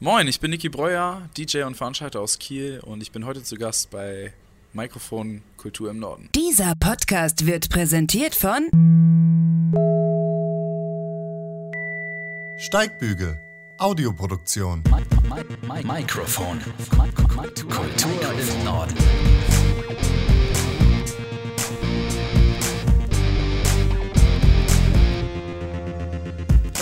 Moin, ich bin Niki Breuer, DJ und Veranstalter aus Kiel und ich bin heute zu Gast bei Mikrofon Kultur im Norden. Dieser Podcast wird präsentiert von Steigbügel, Audioproduktion. Mikrofon. Kultur im Norden.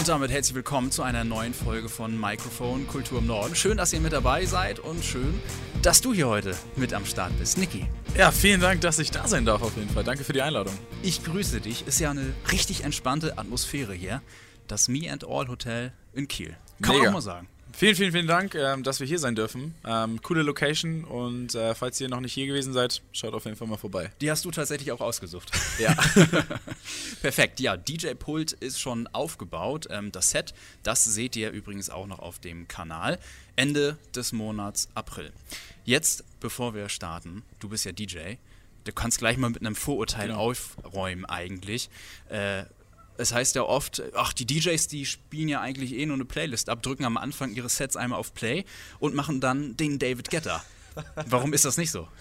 Und damit herzlich willkommen zu einer neuen Folge von Mikrofon Kultur im Norden. Schön, dass ihr mit dabei seid und schön, dass du hier heute mit am Start bist. Niki. Ja, vielen Dank, dass ich da sein darf auf jeden Fall. Danke für die Einladung. Ich grüße dich. Ist ja eine richtig entspannte Atmosphäre hier. Das Me and All Hotel in Kiel. Kann Mega. man auch mal sagen. Vielen, vielen, vielen Dank, ähm, dass wir hier sein dürfen. Ähm, coole Location und äh, falls ihr noch nicht hier gewesen seid, schaut auf jeden Fall mal vorbei. Die hast du tatsächlich auch ausgesucht. Ja. Perfekt, ja, DJ-Pult ist schon aufgebaut. Ähm, das Set, das seht ihr übrigens auch noch auf dem Kanal. Ende des Monats April. Jetzt, bevor wir starten, du bist ja DJ, du kannst gleich mal mit einem Vorurteil Genau. aufräumen eigentlich. Äh, es heißt ja oft, ach, die DJs, die spielen ja eigentlich eh nur eine Playlist ab, drücken am Anfang ihre Sets einmal auf Play und machen dann den David Guetta. Warum ist das nicht so?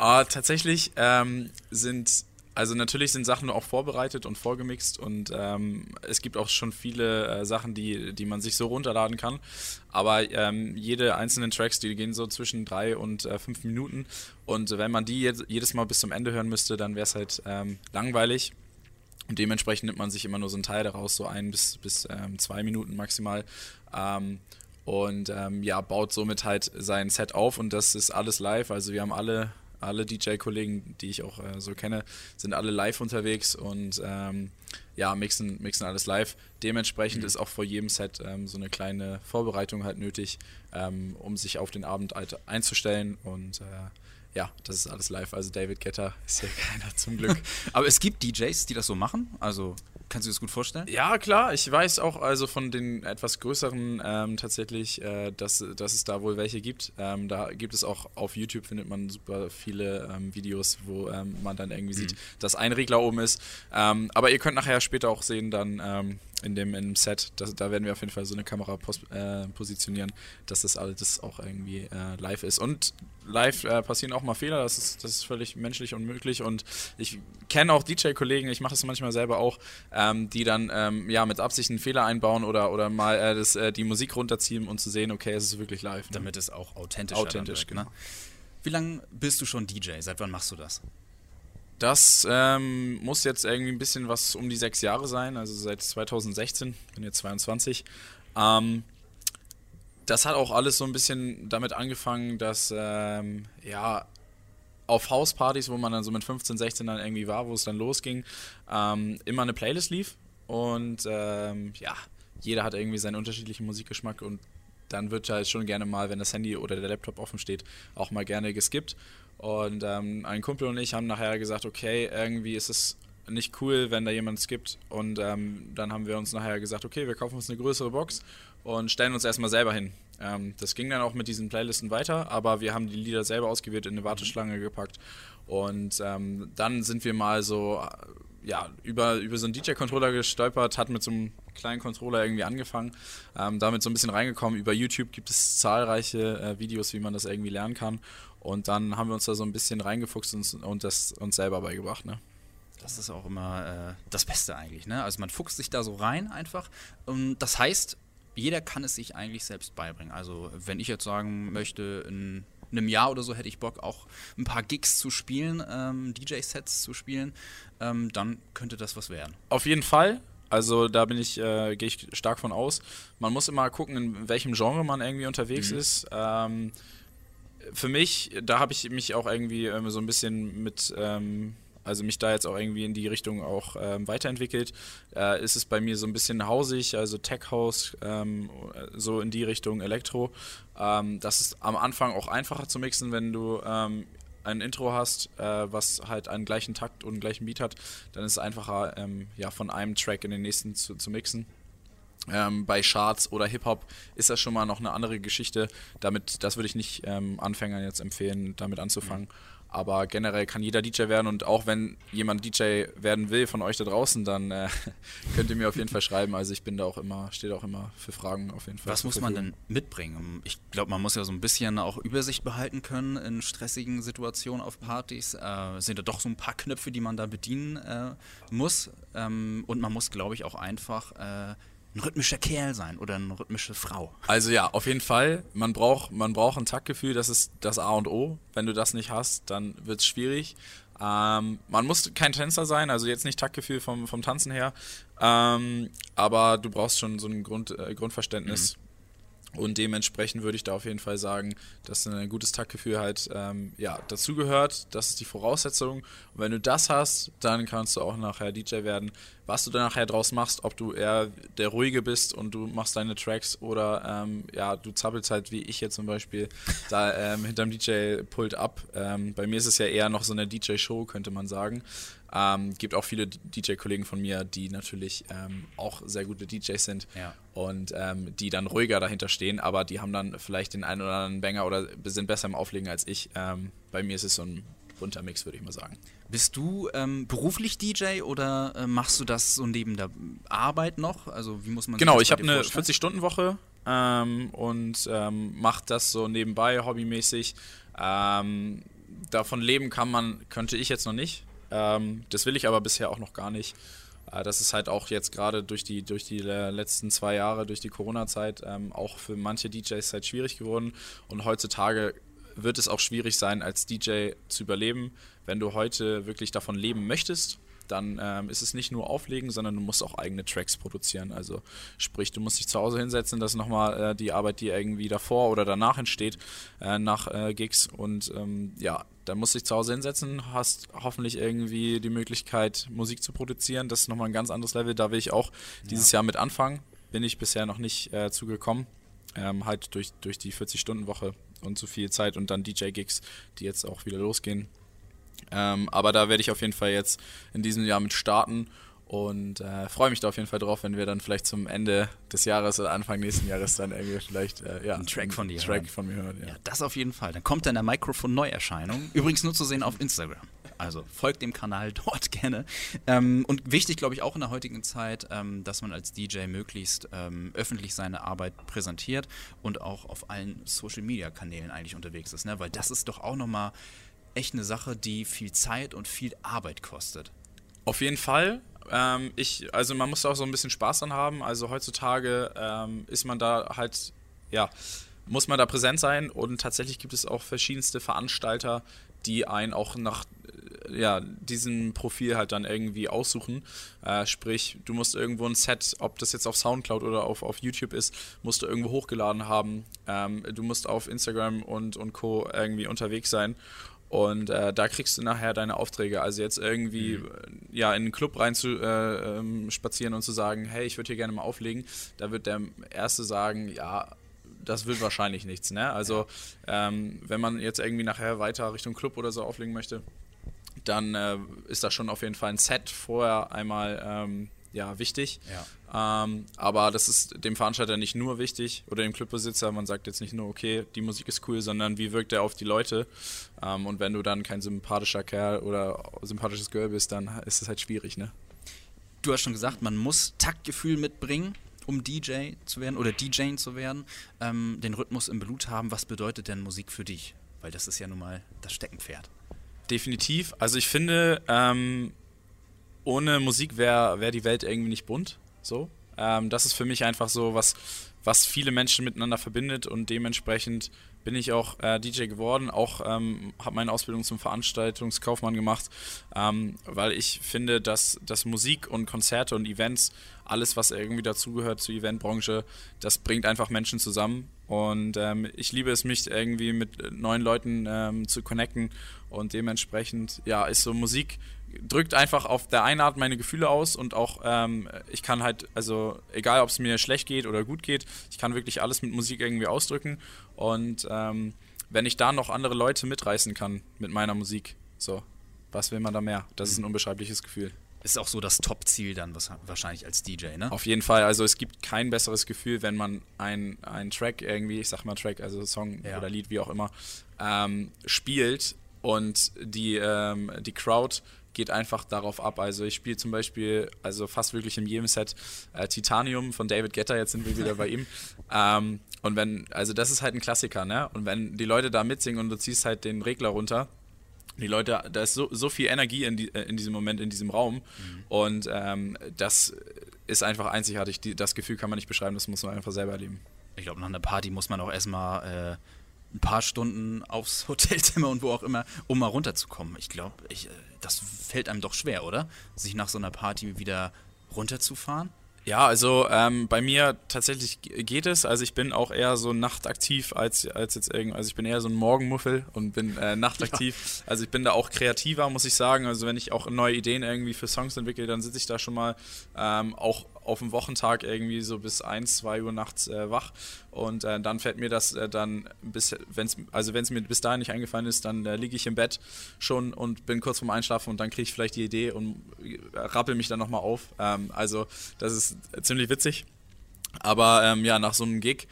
Ah, tatsächlich ähm, sind, also natürlich sind Sachen auch vorbereitet und vorgemixt und ähm, es gibt auch schon viele äh, Sachen, die, die man sich so runterladen kann. Aber ähm, jede einzelnen Tracks, die gehen so zwischen drei und äh, fünf Minuten. Und wenn man die jedes Mal bis zum Ende hören müsste, dann wäre es halt ähm, langweilig. Und dementsprechend nimmt man sich immer nur so einen Teil daraus, so ein bis, bis ähm, zwei Minuten maximal. Ähm, und ähm, ja, baut somit halt sein Set auf und das ist alles live. Also wir haben alle, alle DJ-Kollegen, die ich auch äh, so kenne, sind alle live unterwegs und ähm, ja, mixen, mixen alles live. Dementsprechend ist auch vor jedem Set ähm, so eine kleine Vorbereitung halt nötig, ähm, um sich auf den Abend halt einzustellen und äh, ja, das ist alles live. Also David Getter ist hier keiner zum Glück. Aber es gibt DJs, die das so machen. Also kannst du dir das gut vorstellen? Ja, klar. Ich weiß auch also von den etwas größeren ähm, tatsächlich, äh, dass, dass es da wohl welche gibt. Ähm, da gibt es auch auf YouTube, findet man super viele ähm, Videos, wo ähm, man dann irgendwie sieht, dass ein Regler oben ist. Ähm, aber ihr könnt nachher später auch sehen, dann ähm, in, dem, in dem Set, das, da werden wir auf jeden Fall so eine Kamera pos äh, positionieren, dass das alles auch irgendwie äh, live ist. Und live äh, passieren auch mal Fehler, das ist, das ist völlig menschlich und möglich. Und ich kenne auch DJ-Kollegen, ich mache das manchmal selber auch, ähm, die dann ähm, ja mit Absicht einen Fehler einbauen oder, oder mal äh, das, äh, die Musik runterziehen und zu sehen, okay, es ist wirklich live. ne? Damit es auch authentisch Authentisch, Ne? genau. Wie lange bist du schon DJ? Seit wann machst du das? Das ähm, muss jetzt irgendwie ein bisschen was um die sechs Jahre sein, also seit 2016, bin jetzt 22. Ähm, das hat auch alles so ein bisschen damit angefangen, dass ähm, ja auf Hauspartys, wo man dann so mit 15, 16 dann irgendwie war, wo es dann losging, ähm, immer eine Playlist lief und ähm, ja, jeder hat irgendwie seinen unterschiedlichen Musikgeschmack und dann wird halt schon gerne mal, wenn das Handy oder der Laptop offen steht, auch mal gerne geskippt. Und ähm, ein Kumpel und ich haben nachher gesagt, okay, irgendwie ist es nicht cool, wenn da jemand skippt. Und ähm, dann haben wir uns nachher gesagt, okay, wir kaufen uns eine größere Box und stellen uns erstmal selber hin. Ähm, das ging dann auch mit diesen Playlisten weiter, aber wir haben die Lieder selber ausgewählt, in eine Warteschlange gepackt. Und ähm, dann sind wir mal so äh, ja, über, über so einen DJ-Controller gestolpert, hat mit so einem kleinen Controller irgendwie angefangen, ähm, damit so ein bisschen reingekommen. Über YouTube gibt es zahlreiche äh, Videos, wie man das irgendwie lernen kann. Und dann haben wir uns da so ein bisschen reingefuchst und, und das uns selber beigebracht. Ne? Das ist auch immer äh, das Beste eigentlich. Ne? Also man fuchst sich da so rein einfach. Und das heißt, jeder kann es sich eigentlich selbst beibringen. Also wenn ich jetzt sagen möchte, in einem Jahr oder so hätte ich Bock, auch ein paar Gigs zu spielen, ähm, DJ-Sets zu spielen, ähm, dann könnte das was werden. Auf jeden Fall. Also da bin ich, äh, gehe ich stark von aus. Man muss immer gucken, in welchem Genre man irgendwie unterwegs ist. Ähm, für mich, da habe ich mich auch irgendwie ähm, so ein bisschen mit, ähm, also mich da jetzt auch irgendwie in die Richtung auch ähm, weiterentwickelt. Äh, ist es bei mir so ein bisschen hausig, also Tech House, ähm, so in die Richtung Elektro. Ähm, das ist am Anfang auch einfacher zu mixen, wenn du ähm, ein Intro hast, äh, was halt einen gleichen Takt und einen gleichen Beat hat, dann ist es einfacher, ähm, ja, von einem Track in den nächsten zu, zu mixen. Ähm, bei Charts oder Hip-Hop ist das schon mal noch eine andere Geschichte. Damit, das würde ich nicht ähm, Anfängern jetzt empfehlen, damit anzufangen. Aber generell kann jeder DJ werden und auch wenn jemand DJ werden will von euch da draußen, dann äh, könnt ihr mir auf jeden Fall schreiben. Also ich bin da auch immer, stehe auch immer für Fragen auf jeden Fall. Was muss man denn mitbringen? Ich glaube, man muss ja so ein bisschen auch Übersicht behalten können in stressigen Situationen auf Partys. Äh, sind da doch so ein paar Knöpfe, die man da bedienen äh, muss. Ähm, und man muss, glaube ich, auch einfach äh, ein rhythmischer Kerl sein oder eine rhythmische Frau. Also ja, auf jeden Fall. Man braucht, man braucht ein Taktgefühl, das ist das A und O. Wenn du das nicht hast, dann wird es schwierig. Ähm, man muss kein Tänzer sein, also jetzt nicht Taktgefühl vom, vom Tanzen her, ähm, aber du brauchst schon so ein Grund, äh, Grundverständnis. Mhm. Und dementsprechend würde ich da auf jeden Fall sagen, dass ein gutes Taktgefühl halt ähm, ja, dazugehört. Das ist die Voraussetzung. Und wenn du das hast, dann kannst du auch nachher DJ werden. Was du dann nachher draus machst, ob du eher der Ruhige bist und du machst deine Tracks oder ähm, ja, du zappelst halt wie ich jetzt zum Beispiel da ähm, hinterm DJ-Pult ab. Ähm, bei mir ist es ja eher noch so eine DJ-Show, könnte man sagen. Ähm, gibt auch viele DJ-Kollegen von mir, die natürlich ähm, auch sehr gute DJs sind ja. und ähm, die dann ruhiger dahinter stehen, aber die haben dann vielleicht den einen oder anderen Banger oder sind besser im Auflegen als ich. Ähm, bei mir ist es so ein bunter Mix, würde ich mal sagen. Bist du ähm, beruflich DJ oder äh, machst du das so neben der Arbeit noch? Also wie muss man Genau, ich habe eine 40-Stunden-Woche ähm, und mache das so nebenbei, hobbymäßig. davon leben kann man, könnte ich jetzt noch nicht. Ähm, das will ich aber bisher auch noch gar nicht. Äh, das ist halt auch jetzt gerade durch die, durch die letzten zwei Jahre, durch die Corona-Zeit, ähm, auch für manche DJs halt schwierig geworden. Und heutzutage wird es auch schwierig sein, als DJ zu überleben, wenn du heute wirklich davon leben möchtest dann ähm, ist es nicht nur auflegen, sondern du musst auch eigene Tracks produzieren. Also sprich, du musst dich zu Hause hinsetzen, das ist nochmal äh, die Arbeit, die irgendwie davor oder danach entsteht, äh, nach äh, Gigs. Und ähm, ja, dann musst du dich zu Hause hinsetzen, hast hoffentlich irgendwie die Möglichkeit, Musik zu produzieren. Das ist nochmal ein ganz anderes Level. Da will ich auch ja. dieses Jahr mit anfangen. Bin ich bisher noch nicht äh, zugekommen. Ähm, halt durch, durch die 40-Stunden-Woche und zu viel Zeit und dann DJ-Gigs, die jetzt auch wieder losgehen. Ähm, aber da werde ich auf jeden Fall jetzt in diesem Jahr mit starten und äh, freue mich da auf jeden Fall drauf, wenn wir dann vielleicht zum Ende des Jahres oder Anfang nächsten Jahres dann irgendwie vielleicht äh, ja, einen Track von dir Track hören. von mir hören. Ja. ja. das auf jeden Fall. Dann kommt dann der Mikrofon-Neuerscheinung. Übrigens nur zu sehen auf Instagram. Also folgt dem Kanal dort gerne. Ähm, und wichtig, glaube ich, auch in der heutigen Zeit, ähm, dass man als DJ möglichst ähm, öffentlich seine Arbeit präsentiert und auch auf allen Social-Media-Kanälen eigentlich unterwegs ist. Ne? Weil das ist doch auch nochmal echt eine Sache, die viel Zeit und viel Arbeit kostet. Auf jeden Fall. Ähm, ich, also man muss auch so ein bisschen Spaß dran haben. Also heutzutage ähm, ist man da halt, ja, muss man da präsent sein und tatsächlich gibt es auch verschiedenste Veranstalter, die einen auch nach äh, ja, diesem Profil halt dann irgendwie aussuchen. Äh, sprich, du musst irgendwo ein Set, ob das jetzt auf Soundcloud oder auf, auf YouTube ist, musst du irgendwo hochgeladen haben. Ähm, du musst auf Instagram und, und Co. irgendwie unterwegs sein. Und äh, da kriegst du nachher deine Aufträge. Also jetzt irgendwie mhm. ja, in einen Club rein zu äh, ähm, spazieren und zu sagen, hey, ich würde hier gerne mal auflegen, da wird der Erste sagen, ja, das wird wahrscheinlich nichts. Ne? Also ähm, wenn man jetzt irgendwie nachher weiter Richtung Club oder so auflegen möchte, dann äh, ist da schon auf jeden Fall ein Set vorher einmal ähm, ja, wichtig. Ja. Ähm, aber das ist dem Veranstalter nicht nur wichtig oder dem Clubbesitzer. Man sagt jetzt nicht nur, okay, die Musik ist cool, sondern wie wirkt er auf die Leute. Ähm, und wenn du dann kein sympathischer Kerl oder sympathisches Girl bist, dann ist es halt schwierig, ne? Du hast schon gesagt, man muss Taktgefühl mitbringen, um DJ zu werden oder DJing zu werden, ähm, den Rhythmus im Blut haben. Was bedeutet denn Musik für dich? Weil das ist ja nun mal das Steckenpferd. Definitiv. Also ich finde, ähm, ohne Musik wäre wär die Welt irgendwie nicht bunt. So. Ähm, das ist für mich einfach so, was, was viele Menschen miteinander verbindet und dementsprechend bin ich auch äh, DJ geworden, auch ähm, habe meine Ausbildung zum Veranstaltungskaufmann gemacht, ähm, weil ich finde, dass, dass Musik und Konzerte und Events, alles was irgendwie dazugehört zur Eventbranche, das bringt einfach Menschen zusammen und ähm, ich liebe es, mich irgendwie mit neuen Leuten ähm, zu connecten und dementsprechend, ja, ist so Musik drückt einfach auf der einen Art meine Gefühle aus und auch ähm, ich kann halt, also egal ob es mir schlecht geht oder gut geht, ich kann wirklich alles mit Musik irgendwie ausdrücken und ähm, wenn ich da noch andere Leute mitreißen kann mit meiner Musik, so, was will man da mehr? Das ist ein unbeschreibliches Gefühl. Ist auch so das Top-Ziel dann wahrscheinlich als DJ, ne? Auf jeden Fall. Also es gibt kein besseres Gefühl, wenn man einen Track irgendwie, ich sag mal Track, also Song ja. oder Lied, wie auch immer, ähm, spielt und die, ähm, die Crowd geht einfach darauf ab. Also ich spiele zum Beispiel, also fast wirklich in jedem Set äh, Titanium von David Guetta, jetzt sind wir wieder bei ihm. Ähm, und wenn, also das ist halt ein Klassiker, ne? Und wenn die Leute da mitsingen und du ziehst halt den Regler runter, die Leute, da ist so, so viel Energie in, die, äh, in diesem Moment, in diesem Raum. Mhm. Und ähm, das ist einfach einzigartig. Die, das Gefühl kann man nicht beschreiben, das muss man einfach selber erleben. Ich glaube, nach einer Party muss man auch erstmal äh, ein paar Stunden aufs Hotelzimmer und wo auch immer, um mal runterzukommen. Ich glaube, äh, das fällt einem doch schwer, oder? Sich nach so einer Party wieder runterzufahren? Ja, also ähm, bei mir tatsächlich geht es. Also ich bin auch eher so nachtaktiv als, als jetzt irgend. Also ich bin eher so ein Morgenmuffel und bin äh, nachtaktiv. Ja. Also ich bin da auch kreativer, muss ich sagen. Also wenn ich auch neue Ideen irgendwie für Songs entwickle, dann sitze ich da schon mal ähm, auch auf dem Wochentag irgendwie so bis 1, 2 Uhr nachts äh, wach und äh, dann fällt mir das äh, dann bis wenn's also wenn es mir bis dahin nicht eingefallen ist, dann äh, liege ich im Bett schon und bin kurz vorm Einschlafen und dann kriege ich vielleicht die Idee und äh, rappel mich dann nochmal auf. Ähm, also das ist ziemlich witzig. Aber ähm, ja, nach so einem Gig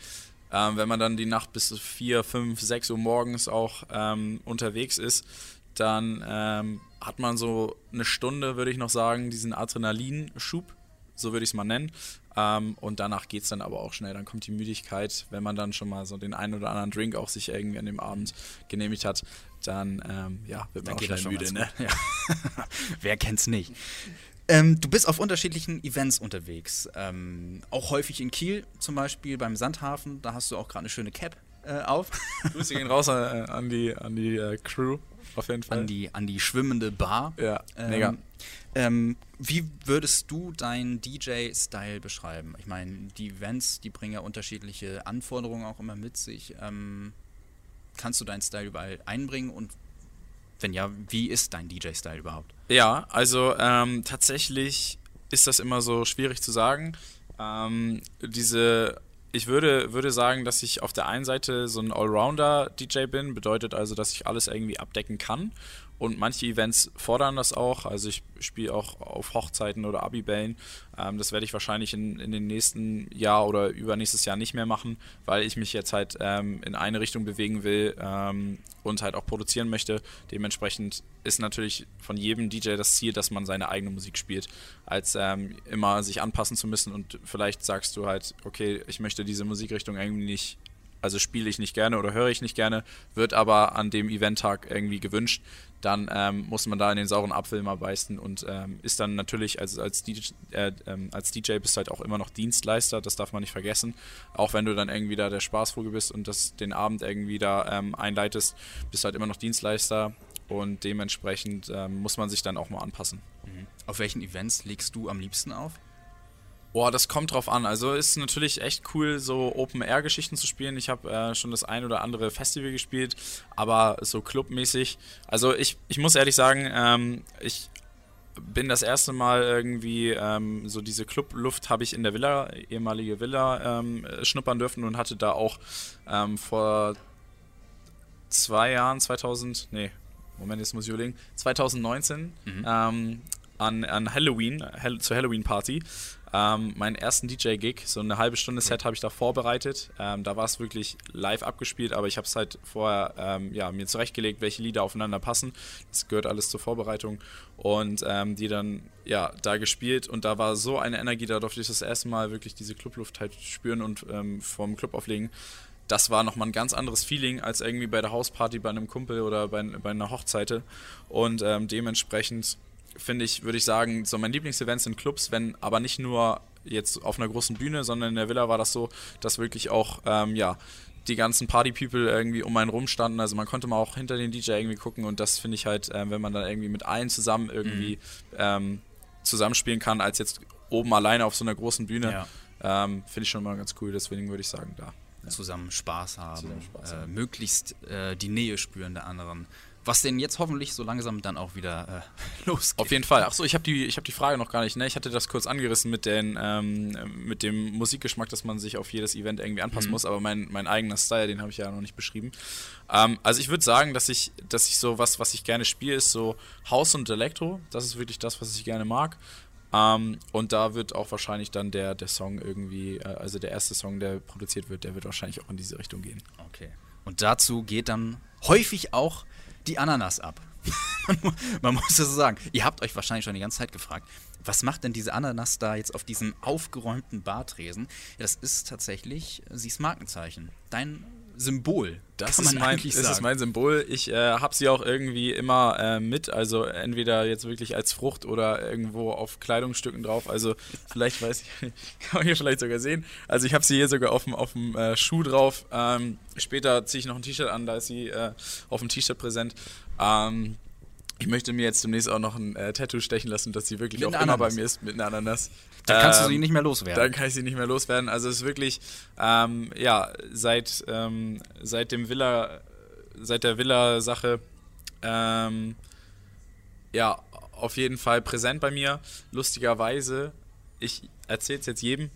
ähm, wenn man dann die Nacht bis 4, 5, 6 Uhr morgens auch ähm, unterwegs ist, dann ähm, hat man so eine Stunde, würde ich noch sagen, diesen Adrenalinschub so würde ich es mal nennen. Ähm, und danach geht es dann aber auch schnell. Dann kommt die Müdigkeit, wenn man dann schon mal so den einen oder anderen Drink auch sich irgendwie an dem Abend genehmigt hat, dann ähm, ja, wird man dann auch schnell müde. Ne? Ja. Wer kennt's nicht? Ähm, du bist auf unterschiedlichen Events unterwegs. Ähm, auch häufig in Kiel, zum Beispiel beim Sandhafen. Da hast du auch gerade eine schöne Cap äh, auf. Grüße gehen raus äh, an die, an die äh, Crew, auf jeden Fall. An die, an die schwimmende Bar. Ja, mega. Ähm, wie würdest du deinen DJ-Style beschreiben? Ich meine, die Events, die bringen ja unterschiedliche Anforderungen auch immer mit sich. Ähm, kannst du deinen Style überall einbringen und wenn ja, wie ist dein DJ-Style überhaupt? Ja, also ähm, tatsächlich ist das immer so schwierig zu sagen. Ähm, diese ich würde, würde sagen, dass ich auf der einen Seite so ein Allrounder-DJ bin, bedeutet also, dass ich alles irgendwie abdecken kann. Und manche Events fordern das auch. Also ich spiele auch auf Hochzeiten oder Abibällen. Ähm, das werde ich wahrscheinlich in, in den nächsten Jahr oder übernächstes Jahr nicht mehr machen, weil ich mich jetzt halt ähm, in eine Richtung bewegen will ähm, und halt auch produzieren möchte. Dementsprechend ist natürlich von jedem DJ das Ziel, dass man seine eigene Musik spielt, als ähm, immer sich anpassen zu müssen. Und vielleicht sagst du halt, okay, ich möchte diese Musikrichtung irgendwie nicht also spiele ich nicht gerne oder höre ich nicht gerne, wird aber an dem Eventtag irgendwie gewünscht, dann ähm, muss man da in den sauren Apfel mal beißen und ähm, ist dann natürlich als, als, DJ, äh, ähm, als DJ bist du halt auch immer noch Dienstleister, das darf man nicht vergessen. Auch wenn du dann irgendwie da der Spaßvogel bist und das den Abend irgendwie da ähm, einleitest, bist du halt immer noch Dienstleister und dementsprechend ähm, muss man sich dann auch mal anpassen. Mhm. Auf welchen Events legst du am liebsten auf? Boah, das kommt drauf an. Also ist natürlich echt cool, so Open-Air-Geschichten zu spielen. Ich habe äh, schon das ein oder andere Festival gespielt, aber so clubmäßig. Also ich, ich muss ehrlich sagen, ähm, ich bin das erste Mal irgendwie ähm, so diese Clubluft habe ich in der Villa, ehemalige Villa, ähm, schnuppern dürfen und hatte da auch ähm, vor zwei Jahren, 2000, nee, Moment, jetzt muss ich überlegen, 2019 mhm. ähm, an, an Halloween, Hall zur Halloween-Party, ähm, meinen ersten DJ-Gig. So eine halbe Stunde Set habe ich da vorbereitet. Ähm, da war es wirklich live abgespielt, aber ich habe es halt vorher ähm, ja, mir zurechtgelegt, welche Lieder aufeinander passen. Das gehört alles zur Vorbereitung. Und ähm, die dann ja da gespielt und da war so eine Energie, da durfte ich das erste Mal wirklich diese Clubluft halt spüren und ähm, vom Club auflegen das war nochmal ein ganz anderes Feeling als irgendwie bei der Hausparty bei einem Kumpel oder bei, bei einer Hochzeite. Und ähm, dementsprechend finde ich, würde ich sagen, so mein Lieblingsevent sind Clubs, wenn aber nicht nur jetzt auf einer großen Bühne, sondern in der Villa war das so, dass wirklich auch, ähm, ja, die ganzen Party-People irgendwie um einen rum standen. Also man konnte mal auch hinter den DJ irgendwie gucken und das finde ich halt, äh, wenn man dann irgendwie mit allen zusammen irgendwie mhm. ähm, zusammenspielen kann, als jetzt oben alleine auf so einer großen Bühne, ja. ähm, finde ich schon mal ganz cool. Deswegen würde ich sagen, da. Ja. Zusammen Spaß haben, zusammen Spaß haben. Äh, möglichst äh, die Nähe spüren der anderen was denn jetzt hoffentlich so langsam dann auch wieder äh, losgeht. Auf jeden Fall. Achso, ich habe die, hab die Frage noch gar nicht. Ne? Ich hatte das kurz angerissen mit, den, ähm, mit dem Musikgeschmack, dass man sich auf jedes Event irgendwie anpassen mhm. muss, aber mein, mein eigener Style, den habe ich ja noch nicht beschrieben. Ähm, also ich würde sagen, dass ich, dass ich so was, was ich gerne spiele, ist so House und Elektro. Das ist wirklich das, was ich gerne mag. Um, ähm, und da wird auch wahrscheinlich dann der, der Song irgendwie, äh, also der erste Song, der produziert wird, der wird wahrscheinlich auch in diese Richtung gehen. Okay. Und dazu geht dann häufig auch die Ananas ab. Man mu- Man muss das so sagen. Ihr habt euch wahrscheinlich schon die ganze Zeit gefragt, was macht denn diese Ananas da jetzt auf diesem aufgeräumten Bartresen? Ja, das ist tatsächlich äh, Sie's Markenzeichen. Dein Symbol. Das ist mein, das ist mein Symbol. Ich äh, habe sie auch irgendwie immer äh, mit, also entweder jetzt wirklich als Frucht oder irgendwo auf Kleidungsstücken drauf. Also vielleicht weiß ich, kann man hier vielleicht sogar sehen. Also ich habe sie hier sogar auf dem, auf dem äh, Schuh drauf. Ähm, später ziehe ich noch ein T-Shirt an, da ist sie äh, auf dem T-Shirt präsent. Ähm, ich möchte mir jetzt demnächst auch noch ein äh, Tattoo stechen lassen, dass sie wirklich Mit auch immer bei mir ist mit einer Ananas. Da kannst du Ähm, sie nicht mehr loswerden. dann kann ich sie nicht mehr loswerden. Also es ist wirklich, ähm, ja, seit, ähm, seit dem Villa, seit der Villa-Sache, ähm, ja, auf jeden Fall präsent bei mir. Lustigerweise, ich erzähle es jetzt jedem,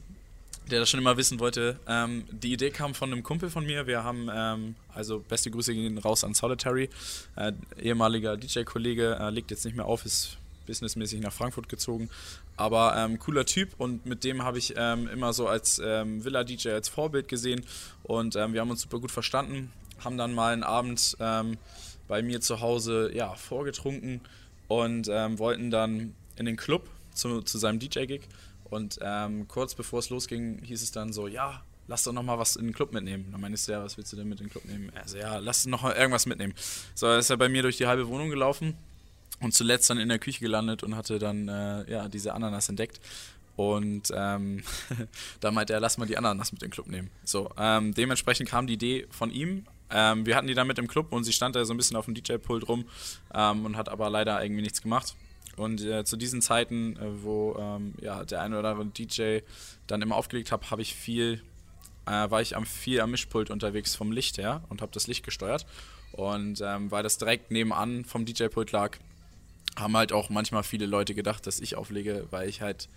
der das schon immer wissen wollte. Ähm, die Idee kam von einem Kumpel von mir. Wir haben, ähm, also beste Grüße gehen raus an Solitary, äh, ehemaliger DJ-Kollege, äh, legt jetzt nicht mehr auf, ist businessmäßig nach Frankfurt gezogen. Aber ähm, cooler Typ und mit dem habe ich ähm, immer so als ähm, Villa-DJ als Vorbild gesehen und ähm, wir haben uns super gut verstanden. Haben dann mal einen Abend bei mir zu Hause ja, vorgetrunken und wollten dann in den Club zu, zu seinem DJ-Gig. Und ähm, kurz bevor es losging, hieß es dann so, ja, lass doch noch mal was in den Club mitnehmen. Dann meinte ich, so, ja, was willst du denn mit in den Club nehmen? Also ja, lass noch mal irgendwas mitnehmen. So, ist er bei mir durch die halbe Wohnung gelaufen und zuletzt dann in der Küche gelandet und hatte dann äh, ja, diese Ananas entdeckt. Und ähm, da meinte er, lass mal die Ananas mit in den Club nehmen. So, ähm, dementsprechend kam die Idee von ihm. Ähm, wir hatten die dann mit im Club und sie stand da so ein bisschen auf dem DJ-Pult rum ähm, und hat aber leider irgendwie nichts gemacht. Und äh, zu diesen Zeiten, äh, wo ähm, ja, der eine oder andere DJ dann immer aufgelegt hat, habe ich viel, äh, war ich am viel am Mischpult unterwegs vom Licht her und habe das Licht gesteuert. Und ähm, weil das direkt nebenan vom DJ-Pult lag, haben halt auch manchmal viele Leute gedacht, dass ich auflege, weil ich halt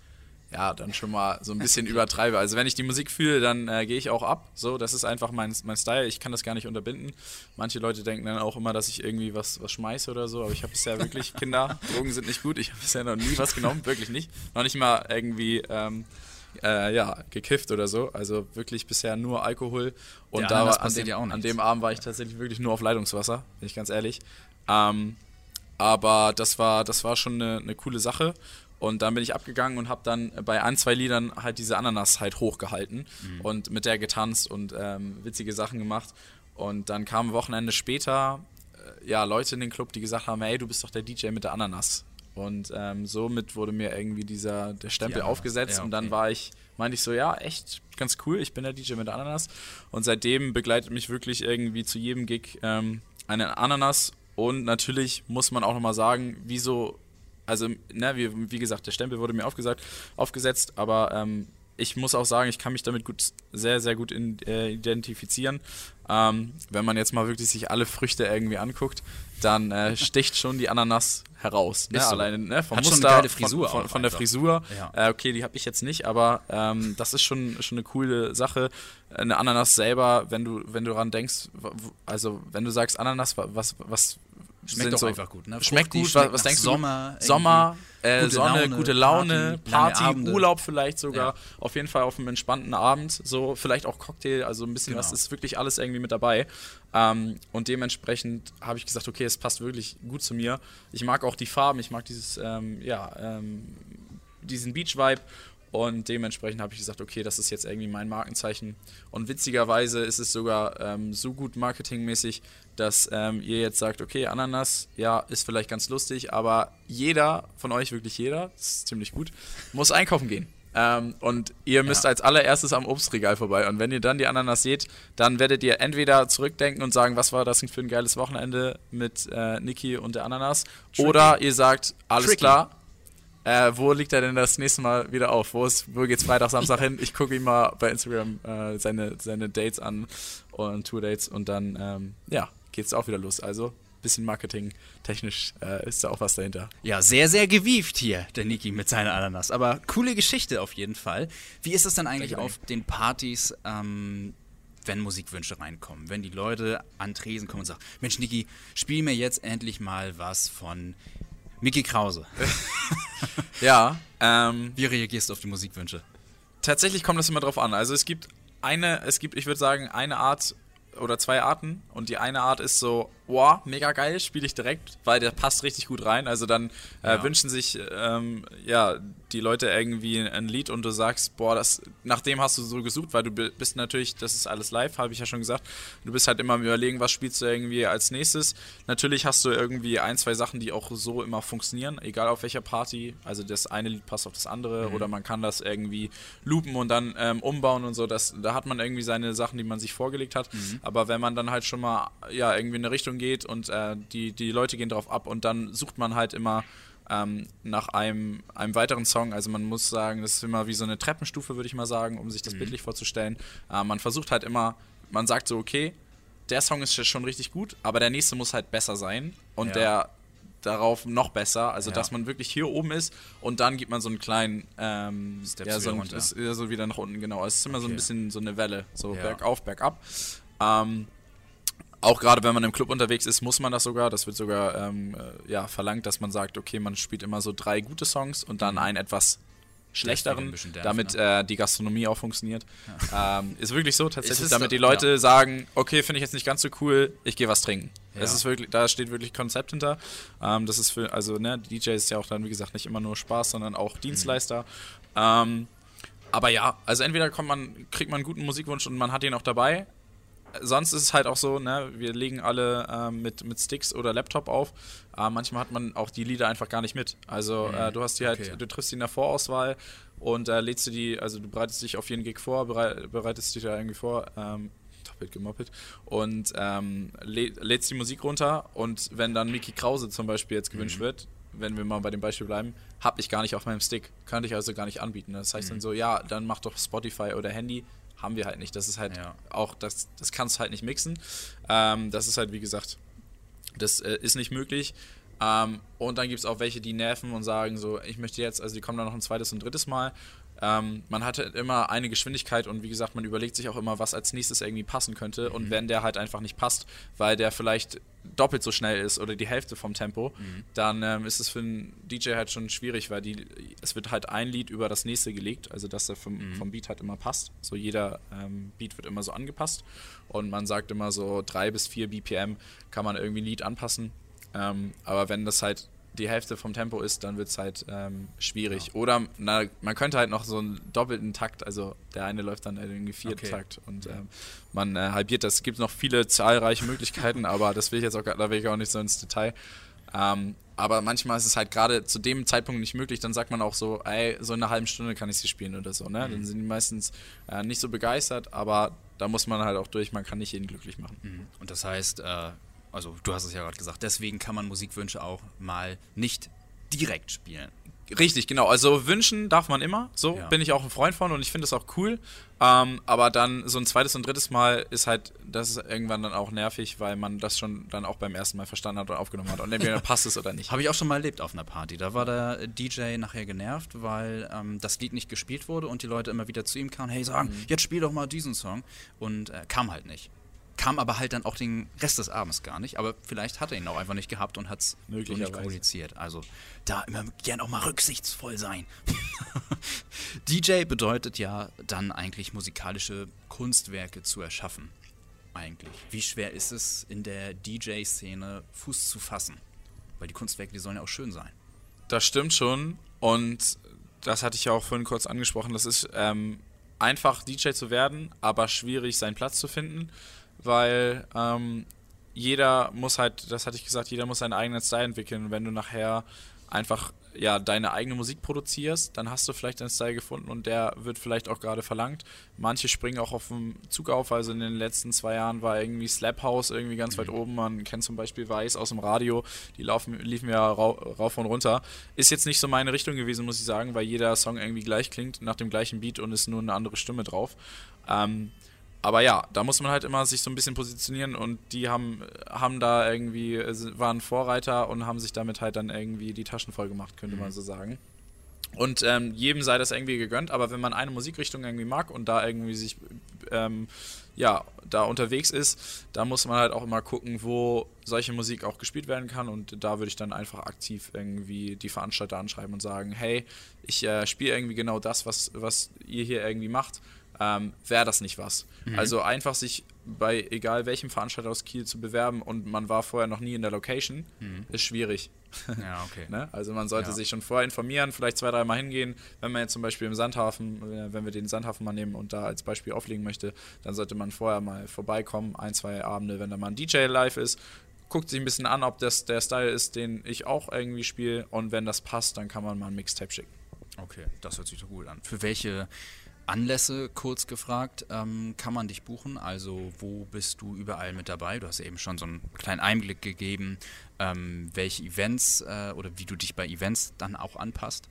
ja dann schon mal so ein bisschen übertreibe. Also wenn ich die Musik fühle, dann äh, gehe ich auch ab. So, das ist einfach mein, mein Style. Ich kann das gar nicht unterbinden. Manche Leute denken dann auch immer, dass ich irgendwie was, was schmeiße oder so, aber ich habe bisher wirklich Kinder. Drogen sind nicht gut. Ich habe bisher noch nie was genommen, wirklich nicht. Noch nicht mal irgendwie ähm, äh, ja, gekifft oder so. Also wirklich bisher nur Alkohol. Und Der da war, an, dem, ja an dem Abend war ich tatsächlich wirklich nur auf Leitungswasser, bin ich ganz ehrlich. Ähm, aber das war, das war schon eine, eine coole Sache. Und dann bin ich abgegangen und habe dann bei ein, zwei Liedern halt diese Ananas halt hochgehalten und mit der getanzt und ähm, witzige Sachen gemacht. Und dann kam ein Wochenende später äh, ja, Leute in den Club, die gesagt haben, hey, du bist doch der DJ mit der Ananas. Und ähm, somit wurde mir irgendwie dieser der Stempel Ananas, aufgesetzt ja, und dann okay. war ich, meinte ich so, ja, echt ganz cool, ich bin der DJ mit der Ananas. Und seitdem begleitet mich wirklich irgendwie zu jedem Gig ähm, eine Ananas. Und natürlich muss man auch nochmal sagen, wieso, also, ne, wie, wie gesagt, der Stempel wurde mir aufgesagt, aufgesetzt, aber ähm, ich muss auch sagen, ich kann mich damit gut, sehr, sehr gut in, äh, identifizieren. Ähm, wenn man jetzt mal wirklich sich alle Früchte irgendwie anguckt, dann äh, sticht schon die Ananas heraus. Ne? So. Alleine ne? vom Hat schon eine Muster, geile Frisur von, von, von der. Frisur. Ja. Äh, okay, die habe ich jetzt nicht, aber ähm, das ist schon, schon eine coole Sache. Eine Ananas selber, wenn du, wenn du daran denkst, also wenn du sagst Ananas, wa- was, was Schmeckt doch so, einfach gut, ne? Schmeckt gut, schmeckt was, denkst Sommer, du? Sommer, äh, gute Sonne, Laune, gute Laune, Party, Party. Urlaub vielleicht sogar. Ja. Auf jeden Fall auf einem entspannten Abend, so vielleicht auch Cocktail, also ein bisschen Genau. was ist wirklich alles irgendwie mit dabei. Ähm, und dementsprechend habe ich gesagt, okay, es passt wirklich gut zu mir. Ich mag auch die Farben, ich mag dieses, ähm, ja, ähm, diesen Beach-Vibe. Und dementsprechend habe ich gesagt, okay, das ist jetzt irgendwie mein Markenzeichen. Und witzigerweise ist es sogar ähm, so gut marketingmäßig, dass ähm, ihr jetzt sagt, okay, Ananas, ja, ist vielleicht ganz lustig, aber jeder von euch, wirklich jeder, das ist ziemlich gut, muss einkaufen gehen. Ähm, und ihr müsst Ja. als allererstes am Obstregal vorbei. Und wenn ihr dann die Ananas seht, dann werdet ihr entweder zurückdenken und sagen, was war das denn für ein geiles Wochenende mit äh, Niki und der Ananas. Oder ihr sagt, alles Tricky. klar, äh, wo liegt er denn das nächste Mal wieder auf? Wo, ist, wo geht's Freitag, Samstag hin? Ich gucke ihm mal bei Instagram äh, seine, seine Dates an und Tour-Dates und dann, ähm, ja, geht's auch wieder los. Also, bisschen Marketing technisch äh, ist da auch was dahinter. Ja, sehr, sehr gewieft hier, der Niki mit seiner Ananas. Aber coole Geschichte auf jeden Fall. Wie ist es dann eigentlich Danke, auf den Partys, ähm, wenn Musikwünsche reinkommen? Wenn die Leute an Tresen kommen und sagen, Mensch, Niki, spiel mir jetzt endlich mal was von Mickey Krause. Ja, ähm, Wie reagierst du auf die Musikwünsche? tatsächlich kommt das immer drauf an. Also es gibt eine, es gibt, ich würde sagen, eine Art oder zwei Arten. Und die eine Art ist so boah, mega geil, spiele ich direkt, weil der passt richtig gut rein. Also dann äh, Ja. wünschen sich ähm, ja die Leute irgendwie ein Lied und du sagst, boah, das nach dem hast du so gesucht, weil du bi- bist natürlich, das ist alles live, habe ich ja schon gesagt. Du bist halt immer am überlegen, was spielst du irgendwie als nächstes. Natürlich hast du irgendwie ein, zwei Sachen, die auch so immer funktionieren, egal auf welcher Party. Also das eine Lied passt auf das andere oder man kann das irgendwie loopen und dann ähm, umbauen und so. Das, da hat man irgendwie seine Sachen, die man sich vorgelegt hat. Aber wenn man dann halt schon mal ja irgendwie in eine Richtung geht und äh, die, die Leute gehen drauf ab und dann sucht man halt immer ähm, nach einem, einem weiteren Song. Also man muss sagen, das ist immer wie so eine Treppenstufe, würde ich mal sagen, um sich das bildlich vorzustellen. Äh, man versucht halt immer, man sagt so, okay, der Song ist schon richtig gut, aber der nächste muss halt besser sein und Ja. der darauf noch besser, also Ja. dass man wirklich hier oben ist und dann gibt man so einen kleinen ähm, Steps ja, so, wieder ein, ist, so wieder nach unten, genau. Es ist immer so ein Okay. bisschen so eine Welle, so Ja. bergauf, bergab. Ähm, auch gerade wenn man im Club unterwegs ist, muss man das sogar. Das wird sogar ähm, äh, ja, verlangt, dass man sagt, okay, man spielt immer so drei gute Songs und dann einen etwas schlechteren, ein dämpft, damit ne? äh, die Gastronomie auch funktioniert. Ähm, ist wirklich so, tatsächlich, damit die Leute ja. sagen, okay, finde ich jetzt nicht ganz so cool, ich gehe was trinken. Das Ja. ist wirklich, da steht wirklich Konzept hinter. Ähm, das ist für, also ne, DJ ist ja auch dann, wie gesagt, nicht immer nur Spaß, sondern auch Dienstleister. Ähm, aber ja, also entweder kommt man, kriegt man einen guten Musikwunsch und man hat ihn auch dabei. Sonst ist es halt auch so, ne, wir legen alle ähm, mit, mit Sticks oder Laptop auf. Äh, manchmal hat man auch die Lieder einfach gar nicht mit. Also äh, du hast die halt, okay. du triffst die in der Vorauswahl und äh, lädst du die, also du bereitest dich auf jeden Gig vor, berei bereitest dich da irgendwie vor, ähm, doppelt gemoppelt und ähm, lä lädst die Musik runter und wenn dann Mickey Krause zum Beispiel jetzt gewünscht wird, wenn wir mal bei dem Beispiel bleiben, habe ich gar nicht auf meinem Stick, könnte ich also gar nicht anbieten. Das heißt dann so, ja, dann mach doch Spotify oder Handy, haben wir halt nicht. Das ist halt Ja. auch, das, das kannst du halt nicht mixen. Ähm, das ist halt, wie gesagt, das äh, ist nicht möglich. Ähm, und dann gibt es auch welche, die nerven und sagen so, ich möchte jetzt, also die kommen dann noch ein zweites und drittes Mal. Ähm, man hat halt immer eine Geschwindigkeit und wie gesagt, man überlegt sich auch immer, was als nächstes irgendwie passen könnte. Und wenn der halt einfach nicht passt, weil der vielleicht doppelt so schnell ist oder die Hälfte vom Tempo, dann ähm, ist es für einen DJ halt schon schwierig, weil die, es wird halt ein Lied über das nächste gelegt, also dass der vom, vom Beat halt immer passt. So jeder ähm, Beat wird immer so angepasst und man sagt immer so drei bis vier BPM kann man irgendwie ein Lied anpassen. Ähm, aber wenn das halt die Hälfte vom Tempo ist, dann wird es halt ähm, schwierig. Oder na, man könnte halt noch so einen doppelten Takt, also der eine läuft dann irgendwie vierten Okay. Takt und ähm, man äh, halbiert das. Es gibt noch viele zahlreiche Möglichkeiten, aber das will ich jetzt auch, da will ich auch nicht so ins Detail. Ähm, aber manchmal ist es halt gerade zu dem Zeitpunkt nicht möglich, dann sagt man auch so, ey, so in einer halben Stunde kann ich sie spielen oder so, ne? Dann sind die meistens äh, nicht so begeistert, aber da muss man halt auch durch, man kann nicht jeden glücklich machen. Mhm. Und das heißt, äh, also du hast es ja gerade gesagt, deswegen kann man Musikwünsche auch mal nicht direkt spielen. Richtig, genau. Also wünschen darf man immer. So Ja. bin ich auch ein Freund von und ich finde das auch cool. Ähm, aber dann so ein zweites und drittes Mal ist halt, das ist irgendwann dann auch nervig, weil man das schon dann auch beim ersten Mal verstanden hat und aufgenommen hat. Und entweder passt es oder nicht. Habe ich auch schon mal erlebt auf einer Party. Da war der DJ nachher genervt, weil ähm, das Lied nicht gespielt wurde und die Leute immer wieder zu ihm kamen, hey, sagen, jetzt spiel doch mal diesen Song. Und äh, kam halt nicht. Kam aber halt dann auch den Rest des Abends gar nicht. Aber vielleicht hat er ihn auch einfach nicht gehabt und hat es so nicht kommuniziert. Also da immer gern auch mal rücksichtsvoll sein. DJ bedeutet ja dann eigentlich musikalische Kunstwerke zu erschaffen. Eigentlich. Wie schwer ist es in der DJ-Szene Fuß zu fassen? Weil die Kunstwerke, die sollen ja auch schön sein. Das stimmt schon. Und das hatte ich ja auch vorhin kurz angesprochen. Das ist ähm, einfach DJ zu werden, aber schwierig seinen Platz zu finden, weil ähm, jeder muss halt, das hatte ich gesagt, jeder muss seinen eigenen Style entwickeln. Und wenn du nachher einfach ja deine eigene Musik produzierst, dann hast du vielleicht deinen Style gefunden und der wird vielleicht auch gerade verlangt. Manche springen auch auf den Zug auf, also in den letzten zwei Jahren war irgendwie Slap House irgendwie ganz weit oben. Man kennt zum Beispiel Weiß aus dem Radio, die laufen, liefen ja rau, rauf und runter. Ist jetzt nicht so meine Richtung gewesen, muss ich sagen, weil jeder Song irgendwie gleich klingt, nach dem gleichen Beat und ist nur eine andere Stimme drauf. Ähm, aber ja, da muss man halt immer sich so ein bisschen positionieren und die haben, haben da irgendwie, waren Vorreiter und haben sich damit halt dann irgendwie die Taschen voll gemacht, könnte man so sagen. Und ähm, jedem sei das irgendwie gegönnt, aber wenn man eine Musikrichtung irgendwie mag und da irgendwie sich, ähm, ja, da unterwegs ist, da muss man halt auch immer gucken, wo solche Musik auch gespielt werden kann und da würde ich dann einfach aktiv irgendwie die Veranstalter anschreiben und sagen, hey, ich äh, spiele irgendwie genau das, was, was ihr hier irgendwie macht ähm, wäre das nicht was. Also einfach sich bei egal welchem Veranstalter aus Kiel zu bewerben und man war vorher noch nie in der Location, ist schwierig. Ja, okay. Ne? Also man sollte Ja. sich schon vorher informieren, vielleicht zwei, dreimal hingehen. Wenn man jetzt zum Beispiel im Sandhafen, äh, wenn wir den Sandhafen mal nehmen und da als Beispiel auflegen möchte, dann sollte man vorher mal vorbeikommen, ein, zwei Abende, wenn da mal ein DJ live ist. Guckt sich ein bisschen an, ob das der Style ist, den ich auch irgendwie spiele. Und wenn das passt, dann kann man mal ein Mixtape schicken. Okay, das hört sich doch gut an. Für welche Anlässe, kurz gefragt, ähm, kann man dich buchen? Also wo bist du überall mit dabei? Du hast eben schon so einen kleinen Einblick gegeben, ähm, welche Events äh, oder wie du dich bei Events dann auch anpasst.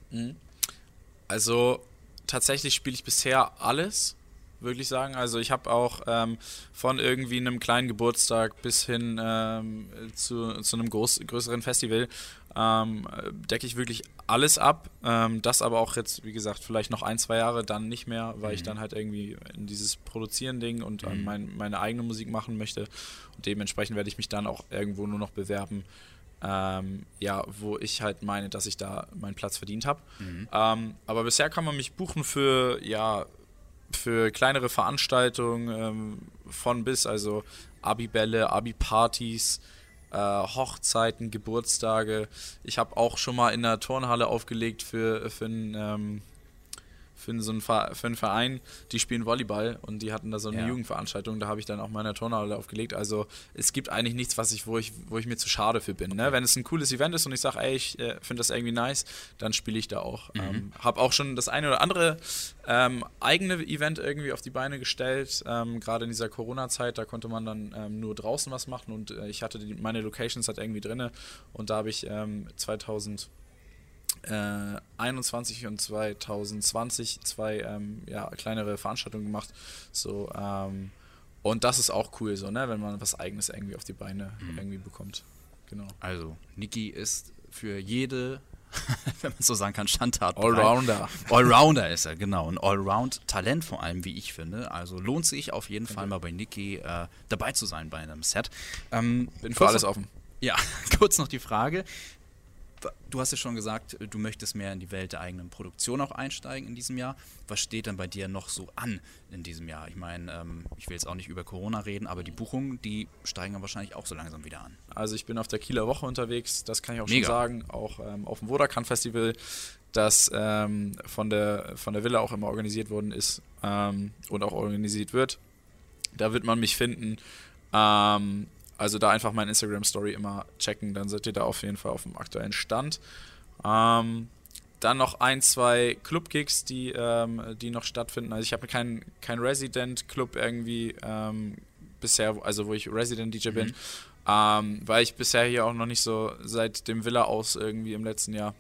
Also tatsächlich spiele ich bisher alles, würde ich sagen. Also ich habe auch ähm, von irgendwie einem kleinen Geburtstag bis hin ähm, zu, zu einem groß, größeren Festival ähm, äh, decke ich wirklich alles ab. Ähm, das aber auch jetzt, wie gesagt, vielleicht noch ein, zwei Jahre dann nicht mehr, weil ich dann halt irgendwie in dieses Produzieren-Ding und ähm, mein, meine eigene Musik machen möchte. Und dementsprechend werde ich mich dann auch irgendwo nur noch bewerben, ähm, ja, wo ich halt meine, dass ich da meinen Platz verdient habe. Ähm, aber bisher kann man mich buchen für, ja, für kleinere Veranstaltungen ähm, von bis, also Abibälle, Abi-Partys, äh, Hochzeiten, Geburtstage. Ich habe auch schon mal in der Turnhalle aufgelegt für, für einen ähm, für, so einen für einen Verein, die spielen Volleyball und die hatten da so eine Ja. Jugendveranstaltung, da habe ich dann auch mal in der Turnhalle aufgelegt. Also es gibt eigentlich nichts, was ich, wo ich, wo ich mir zu schade für bin. Ne? Wenn es ein cooles Event ist und ich sage, ey, ich äh, finde das irgendwie nice, dann spiele ich da auch. Ähm, habe auch schon das eine oder andere ähm, eigene Event irgendwie auf die Beine gestellt. Ähm, Gerade in dieser Corona-Zeit, da konnte man dann ähm, nur draußen was machen und äh, ich hatte die, meine Locations halt irgendwie drinne und da habe ich ähm, 2000 äh, 21 und 2020 zwei ähm, ja, kleinere Veranstaltungen gemacht. So, ähm, und das ist auch cool, so, ne, wenn man was eigenes irgendwie auf die Beine irgendwie bekommt. Genau. Also, Niki ist für jede, wenn man so sagen kann, Standart. bereit. Allrounder. Allrounder ist er, genau. Ein Allround-Talent vor allem, wie ich finde. Also lohnt sich auf jeden Fall mal bei Niki äh, dabei zu sein bei einem Set. Ähm, Bin für alles offen. Ja, kurz noch die Frage. Du hast ja schon gesagt, du möchtest mehr in die Welt der eigenen Produktion auch einsteigen in diesem Jahr. Was steht denn bei dir noch so an in diesem Jahr? Ich meine, ähm, ich will jetzt auch nicht über Corona reden, aber die Buchungen, die steigen ja wahrscheinlich auch so langsam wieder an. Also ich bin auf der Kieler Woche unterwegs, das kann ich auch Mega. schon sagen. Auch ähm, auf dem Wodakan Festival, das ähm, von, der, von der Villa auch immer organisiert worden ist ähm, und auch organisiert wird. Da wird man mich finden. Ähm, also da einfach meine Instagram-Story immer checken, dann seid ihr da auf jeden Fall auf dem aktuellen Stand. Ähm, dann noch ein, zwei Club-Gigs, die, ähm, die noch stattfinden. Also ich habe keinen kein Resident-Club irgendwie ähm, bisher, also wo ich Resident-DJ bin, ähm, weil ich bisher hier auch noch nicht so seit dem Villa aus irgendwie im letzten Jahr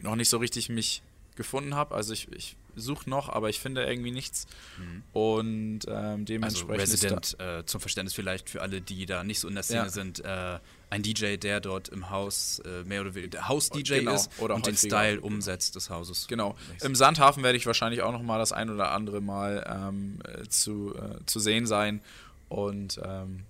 noch nicht so richtig mich gefunden habe. Also ich, ich suche noch, aber ich finde irgendwie nichts. Und ähm, Also dementsprechend da- Resident, äh, zum Verständnis vielleicht für alle, die da nicht so in der Szene Ja. sind, äh, ein DJ, der dort im Haus äh, mehr oder weniger Haus-DJ Genau, ist oder und den. Style umsetzt des Hauses. Genau. Im Sandhafen werde ich wahrscheinlich auch noch mal das ein oder andere Mal ähm, äh, zu, äh, zu sehen sein. Und ähm,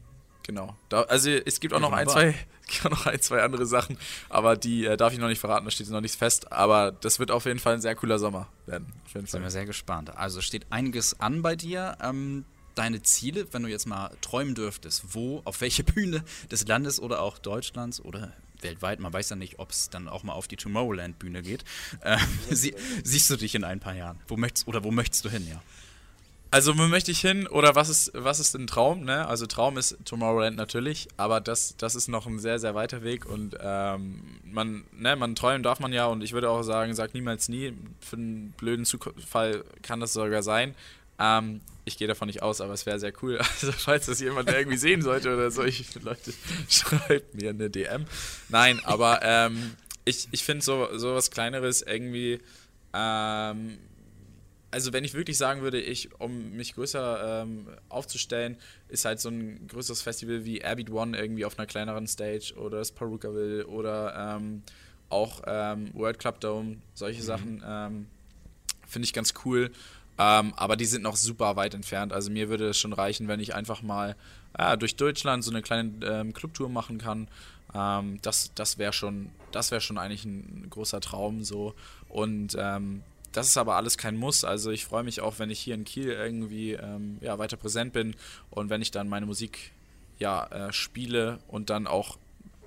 genau. Da, also es gibt auch noch ein, zwei, noch ein, zwei andere Sachen, aber die äh, darf ich noch nicht verraten, da steht noch nichts fest. Aber das wird auf jeden Fall ein sehr cooler Sommer werden. Sind wir Fall. sehr gespannt. Also steht einiges an bei dir. Ähm, deine Ziele, wenn du jetzt mal träumen dürftest, wo, auf welche Bühne des Landes oder auch Deutschlands oder weltweit, man weiß ja nicht, ob es dann auch mal auf die Tomorrowland-Bühne geht. Äh, sie, siehst du dich in ein paar Jahren? Wo möchtest, oder wo möchtest du hin, ja? Also wo möchte ich hin oder was ist, was ist ein Traum? Ne? Also Traum ist Tomorrowland natürlich, aber das, das ist noch ein sehr, sehr weiter Weg und ähm, man, ne, man träumen darf man ja und ich würde auch sagen, sag niemals nie, für einen blöden Zufall kann das sogar sein. Ähm, ich gehe davon nicht aus, aber es wäre sehr cool. Also falls das jemand irgendwie sehen sollte oder solche Leute, schreibt mir eine DM. Nein, aber ähm, ich, ich finde so, so was Kleineres irgendwie ähm, also wenn ich wirklich sagen würde, ich, um mich größer ähm, aufzustellen, ist halt so ein größeres Festival wie Airbeat One irgendwie auf einer kleineren Stage oder das Perukaville oder ähm, auch ähm, World Club Dome, solche Sachen ähm, finde ich ganz cool. Ähm, aber die sind noch super weit entfernt. Also mir würde es schon reichen, wenn ich einfach mal ja, durch Deutschland so eine kleine ähm, Clubtour machen kann. Das das wäre schon, das wäre schon eigentlich ein großer Traum so. Und ähm, das ist aber alles kein Muss. Also ich freue mich auch, wenn ich hier in Kiel irgendwie ähm, ja, weiter präsent bin und wenn ich dann meine Musik ja, äh, spiele und dann auch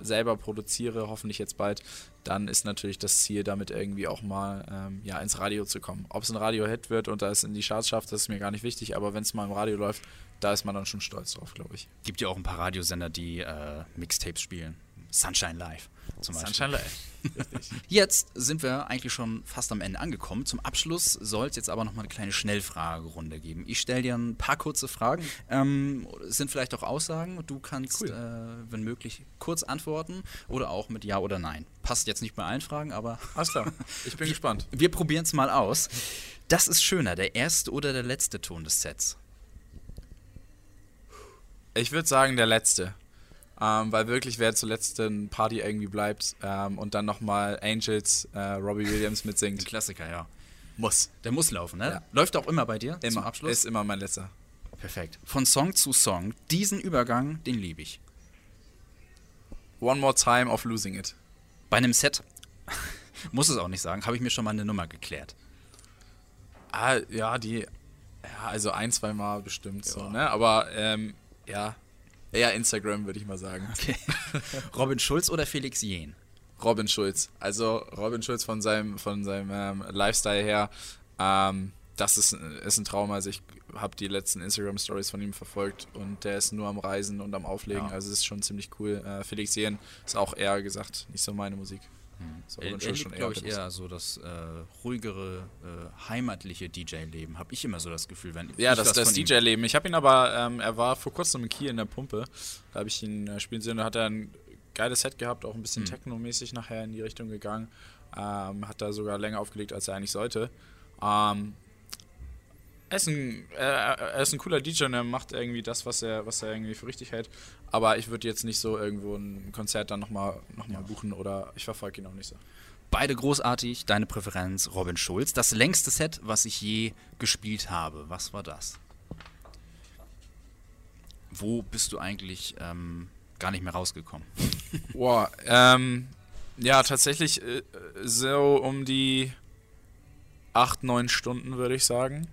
selber produziere, hoffentlich jetzt bald, dann ist natürlich das Ziel, damit irgendwie auch mal ähm, ja, ins Radio zu kommen. Ob es ein Radio-Hit wird und da es in die Charts schafft, das ist mir gar nicht wichtig, aber wenn es mal im Radio läuft, da ist man dann schon stolz drauf, glaube ich. Gibt ja auch ein paar Radiosender, die äh, Mixtapes spielen. Sunshine Live zum Beispiel. Sunshine Live. Jetzt sind wir eigentlich schon fast am Ende angekommen. Zum Abschluss soll es jetzt aber noch mal eine kleine Schnellfragerunde geben. Ich stelle dir ein paar kurze Fragen. Ähm, es sind vielleicht auch Aussagen. Du kannst, Cool. äh, wenn möglich, kurz antworten oder auch mit Ja oder Nein. Passt jetzt nicht bei allen Fragen, aber Alles klar, ich bin gespannt. wir probieren es mal aus. Das ist schöner, der erste oder der letzte Ton des Sets? Ich würde sagen, der letzte. Ähm, weil wirklich, wer zur letzten Party irgendwie bleibt ähm, und dann nochmal Angels, äh, Robbie Williams Ein mitsingt, Klassiker, ja. muss. Der muss laufen, ne? Ja. Läuft auch immer bei dir Immer. Abschluss? Ist immer mein letzter. Perfekt. Von Song zu Song, diesen Übergang, den liebe ich. One more time of losing it. Bei einem Set, muss es auch nicht sagen, habe ich mir schon mal eine Nummer geklärt. Ah, ja, die. Ja, also ein, zwei Mal bestimmt so, ne? Aber ähm, ja, eher Instagram, würde ich mal sagen. Okay. Robin Schulz oder Felix Jähn? Robin Schulz. Also Robin Schulz von seinem, von seinem ähm, Lifestyle her, ähm, das ist, ist ein Traum. Also ich habe die letzten Instagram-Stories von ihm verfolgt und der ist nur am Reisen und am Auflegen. Ja. Also es ist schon ziemlich cool. Äh, Felix Jähn ist auch eher gesagt, nicht so meine Musik. So, Er, er liebt, glaube ich, eher so das äh, ruhigere, äh, heimatliche DJ-Leben. Habe ich immer so das Gefühl, wenn Ja, ich das, das DJ-Leben. Ich habe ihn aber, ähm, er war vor kurzem in Kiel in der Pumpe. Da habe ich ihn äh, spielen sehen. Da hat er ein geiles Set gehabt, auch ein bisschen Mhm. Techno-mäßig nachher in die Richtung gegangen. Ähm, hat da sogar länger aufgelegt, als er eigentlich sollte. Ähm, er, ist ein, er ist ein cooler DJ und er macht irgendwie das, was er, was er irgendwie für richtig hält. Aber ich würde jetzt nicht so irgendwo ein Konzert dann nochmal noch mal buchen oder ich verfolge ihn auch nicht so. Beide großartig, deine Präferenz Robin Schulz. Das längste Set, was ich je gespielt habe, was war das? Wo bist du eigentlich ähm, gar nicht mehr rausgekommen? Boah, ähm, ja, tatsächlich äh, so um die acht, neun Stunden, würde ich sagen.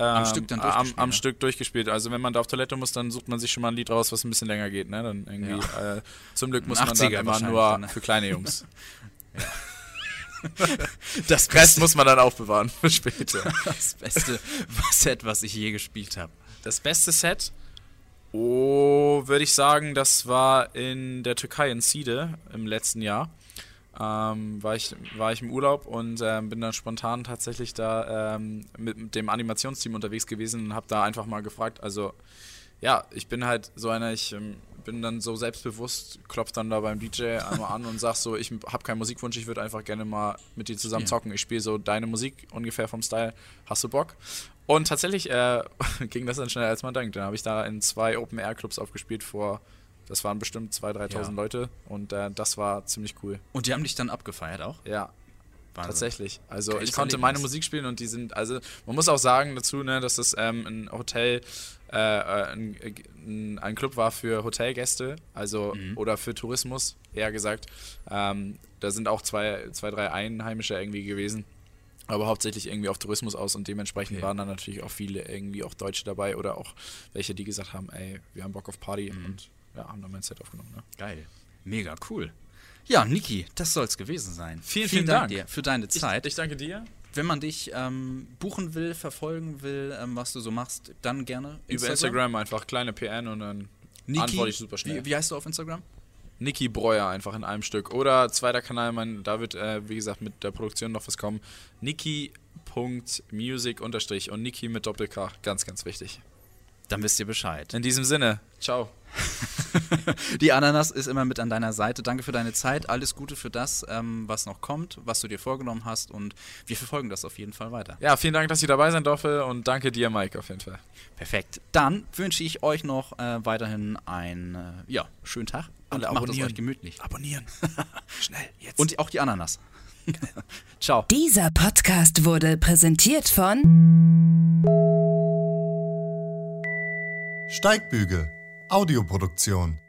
Ähm, Stück dann am, am ne? Stück durchgespielt. Also wenn man da auf Toilette muss, dann sucht man sich schon mal ein Lied raus, was ein bisschen länger geht, ne? Dann irgendwie, äh, zum Glück muss man dann 80er immer nur ne? für kleine Jungs. Das Rest muss man dann aufbewahren für später. das beste Set, was ich je gespielt habe. Das beste Set, oh, würde ich sagen, das war in der Türkei in Side im letzten Jahr. Ähm, war, ich, war ich im Urlaub und ähm, bin dann spontan tatsächlich da ähm, mit, dem Animationsteam unterwegs gewesen und habe da einfach mal gefragt. Also, ja, ich bin halt so einer, ich ähm, bin dann so selbstbewusst, klopf dann da beim DJ einmal an und sag so, ich habe keinen Musikwunsch, ich würde einfach gerne mal mit dir zusammen zocken. Ich spiele so deine Musik ungefähr vom Style. Hast du Bock? Und tatsächlich äh, ging das dann schneller als man denkt. Dann habe ich da in zwei Open-Air-Clubs aufgespielt vor, das waren bestimmt 2.000, 3.000 Ja. Leute und äh, das war ziemlich cool. Und die haben dich dann abgefeiert auch? Ja, Wahnsinn. Tatsächlich. Also Geiles ich konnte Erlebnis. meine Musik spielen und die sind, also man muss auch sagen dazu, ne, dass das ähm, ein Hotel, äh, äh, ein, ein, ein Club war für Hotelgäste, also Mhm. oder für Tourismus, eher gesagt. Ähm, da sind auch zwei, zwei, drei Einheimische irgendwie gewesen. Aber hauptsächlich irgendwie auf Tourismus aus und dementsprechend Okay. waren dann natürlich auch viele irgendwie auch Deutsche dabei oder auch welche, die gesagt haben, ey, wir haben Bock auf Party Mhm. und ja, haben dann mein Set aufgenommen. Ne? Geil. Mega cool. Ja, Niki, das soll's gewesen sein. Vielen, vielen Dank. dir für deine Zeit. Ich, ich danke dir. Wenn man dich ähm, buchen will, verfolgen will, ähm, was du so machst, dann gerne Über Instagram einfach kleine PN und dann Niki, antworte ich super schnell. Wie, wie heißt du auf Instagram? Niki Breuer einfach in einem Stück. Oder zweiter Kanal, mein, da wird, äh, wie gesagt, mit der Produktion noch was kommen. Niki.music unterstrich und Niki mit Doppel-K. Ganz, ganz wichtig. Dann wisst ihr Bescheid. In diesem Sinne, ciao. Die Ananas ist immer mit an deiner Seite. Danke für deine Zeit. Alles Gute für das, ähm, was noch kommt, was du dir vorgenommen hast. Und wir verfolgen das auf jeden Fall weiter. Ja, vielen Dank, dass ich dabei sein durfte und danke dir, Mike, auf jeden Fall. Perfekt. Dann wünsche ich euch noch äh, weiterhin einen äh, ja, schönen Tag. Und Alle macht es abonnieren. euch gemütlich. Abonnieren. Schnell, jetzt. Und auch die Ananas. Ciao. Dieser Podcast wurde präsentiert von Steigbügel. Audioproduktion.